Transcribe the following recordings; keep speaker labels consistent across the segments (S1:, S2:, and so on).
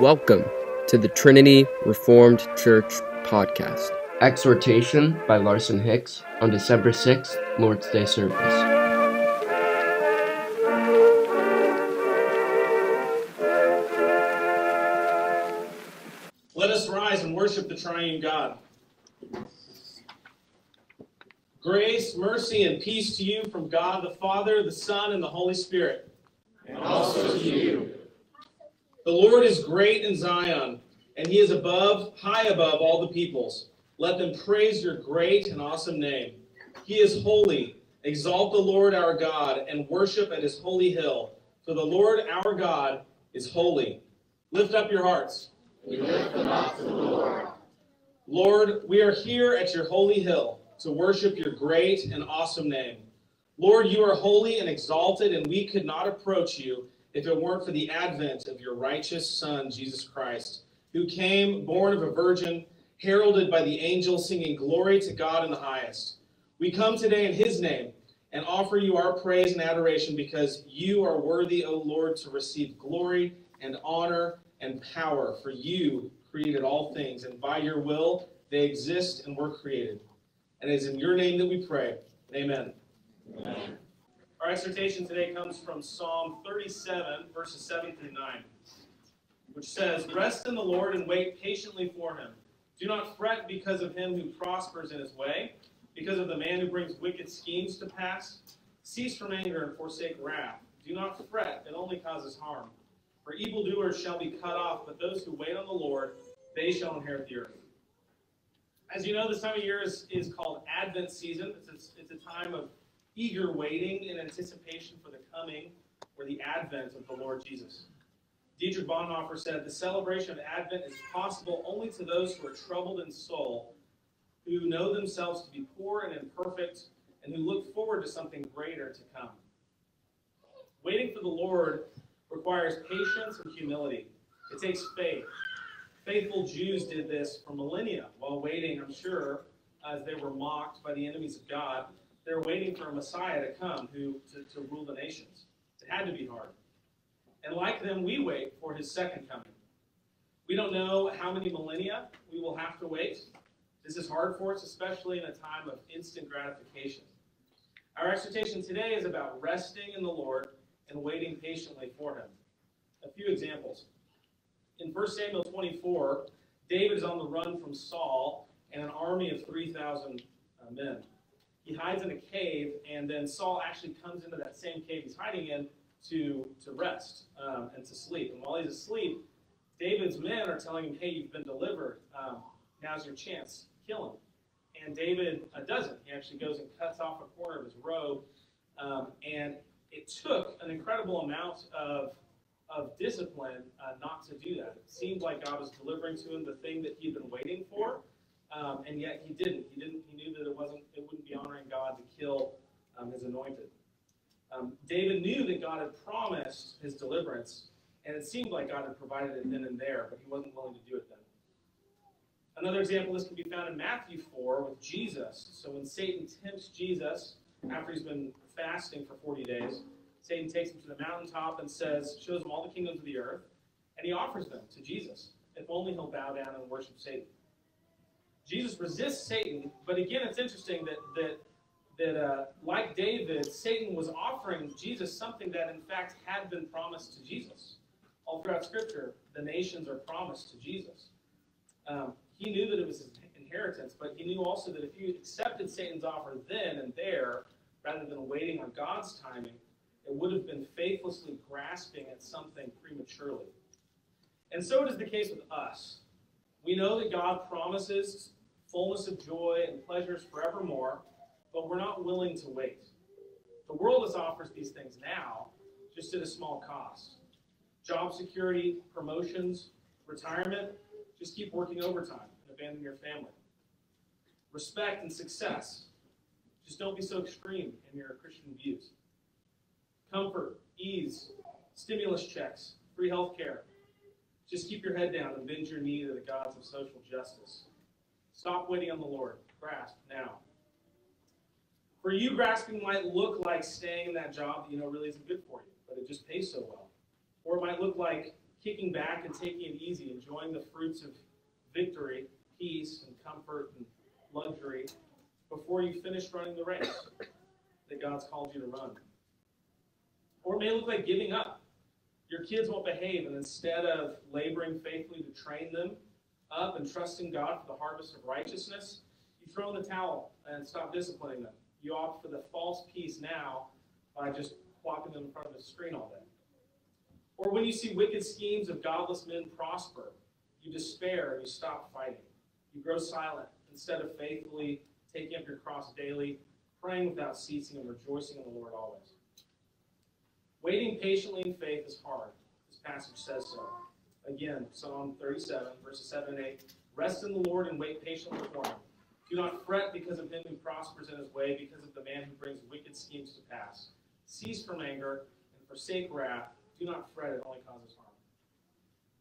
S1: Welcome to the Trinity Reformed Church podcast. Exhortation by Larson Hicks on December 6th, Lord's Day service.
S2: Let us rise and worship the triune God. Grace, mercy, and peace to you from God the Father, the Son, and the Holy Spirit.
S3: And also to you.
S2: The Lord is great in Zion, and he is above, high above all the peoples. Let them praise your great and awesome name. He is holy. Exalt the Lord our God and worship at his holy hill. For the Lord our God is holy. Lift up your hearts.
S3: We lift them up to the Lord.
S2: Lord, we are here at your holy hill to worship your great and awesome name. Lord, you are holy and exalted, and we could not approach you if it weren't for the advent of your righteous Son, Jesus Christ, who came born of a virgin, heralded by the angels, singing glory to God in the highest. We come today in his name and offer you our praise and adoration because you are worthy, O Lord, to receive glory and honor and power, for you created all things, and by your will they exist and were created. And it is in your name that we pray. Amen.
S3: Amen.
S2: Our exhortation today comes from Psalm 37, verses 7 through 9, which says, Rest in the Lord and wait patiently for him. Do not fret because of him who prospers in his way, because of the man who brings wicked schemes to pass. Cease from anger and forsake wrath. Do not fret, it only causes harm. For evildoers shall be cut off, but those who wait on the Lord, they shall inherit the earth. As you know, this time of year is, is called Advent season. It's it's a time of eager waiting in anticipation for the coming or the advent of the Lord Jesus. Dietrich Bonhoeffer said, The celebration of Advent is possible only to those who are troubled in soul, who know themselves to be poor and imperfect, and who look forward to something greater to come. Waiting for the Lord requires patience and humility. It takes faith. Faithful Jews did this for millennia while waiting, I'm sure, as they were mocked by the enemies of God. They were waiting for a Messiah to come who to, to rule the nations. It had to be hard. And like them, we wait for his second coming. We don't know how many millennia we will have to wait. This is hard for us, especially in a time of instant gratification. Our exhortation today is about resting in the Lord and waiting patiently for him. A few examples. In 1 Samuel 24, David is on the run from Saul and an army of 3,000 uh, men. He hides in a cave, and then Saul actually comes into that same cave he's hiding in to, to rest um, and to sleep. And while he's asleep, David's men are telling him, Hey, you've been delivered. Um, now's your chance. Kill him. And David uh, doesn't. He actually goes and cuts off a corner of his robe. Um, and it took an incredible amount of of discipline uh, not to do that. It seemed like God was delivering to him the thing that he'd been waiting for, um, and yet he didn't. He didn't. He knew that it wasn't. It wouldn't be honoring God to kill um, his anointed. Um, Knew that God had promised his deliverance, and it seemed like God had provided it then and there, but he wasn't willing to do it then. Another example this can be found in Matthew 4 with Jesus. So when Satan tempts Jesus after he's been fasting for 40 days, Satan takes him to the mountaintop and says, shows him all the kingdoms of the earth, and he offers them to Jesus, if only he'll bow down and worship Satan. Jesus resists Satan, but again, it's interesting that that that uh, like David, Satan was offering Jesus something that in fact had been promised to Jesus. All throughout Scripture, the nations are promised to Jesus. Um, he knew that it was his inheritance, but he knew also that if he accepted Satan's offer then and there, rather than waiting on God's timing, it would have been faithlessly grasping at something prematurely. And so it is the case with us. We know that God promises fullness of joy and pleasures forevermore, but we're not willing to wait. The world offers these things now, just at a small cost. Job security, promotions, retirement, just keep working overtime and abandon your family. Respect and success, just don't be so extreme in your Christian views comfort, ease, stimulus checks, free health care. Just keep your head down and bend your knee to the gods of social justice. Stop waiting on the Lord. Grasp now. For you, grasping might look like staying in that job that you know really isn't good for you, but it just pays so well. Or it might look like kicking back and taking it easy, enjoying the fruits of victory, peace, and comfort and luxury before you finish running the race that God's called you to run. Or it may look like giving up. Your kids won't behave, and instead of laboring faithfully to train them up and trusting God for the harvest of righteousness, you throw in the towel and stop disciplining them. You opt for the false peace now by just plopping them in front of the screen all day. Or when you see wicked schemes of godless men prosper, you despair and you stop fighting. You grow silent instead of faithfully taking up your cross daily, praying without ceasing, and rejoicing in the Lord always. Waiting patiently in faith is hard. This passage says so. Again, Psalm 37, verses 7 and 8. Rest in the Lord and wait patiently for him. Do not fret because of him who prospers in his way, because of the man who brings wicked schemes to pass. Cease from anger and forsake wrath. Do not fret, it only causes harm.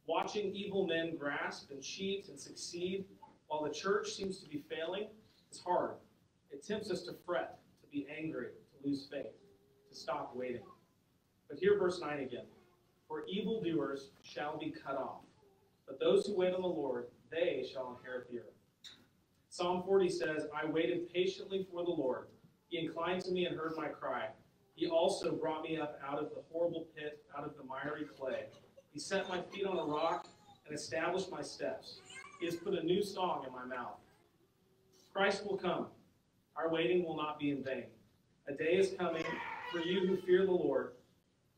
S2: Watching evil men grasp and cheat and succeed while the church seems to be failing is hard. It tempts us to fret, to be angry, to lose faith, to stop waiting. But hear verse 9 again. For evildoers shall be cut off, but those who wait on the Lord, they shall inherit the earth. Psalm 40 says, I waited patiently for the Lord. He inclined to me and heard my cry. He also brought me up out of the horrible pit, out of the miry clay. He set my feet on a rock and established my steps. He has put a new song in my mouth. Christ will come. Our waiting will not be in vain. A day is coming for you who fear the Lord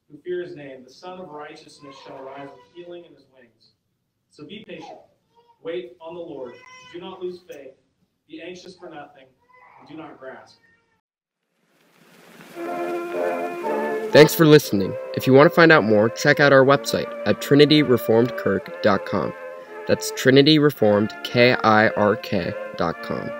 S2: who fear his name. The Sun of Righteousness shall rise with healing in his wings. So be patient. Wait on the Lord. Do not lose faith. Be anxious for nothing, and do not grasp.
S1: Thanks for listening. If you want to find out more, check out our website at trinityreformedkirk.com. That's trinityreformedkirk.com.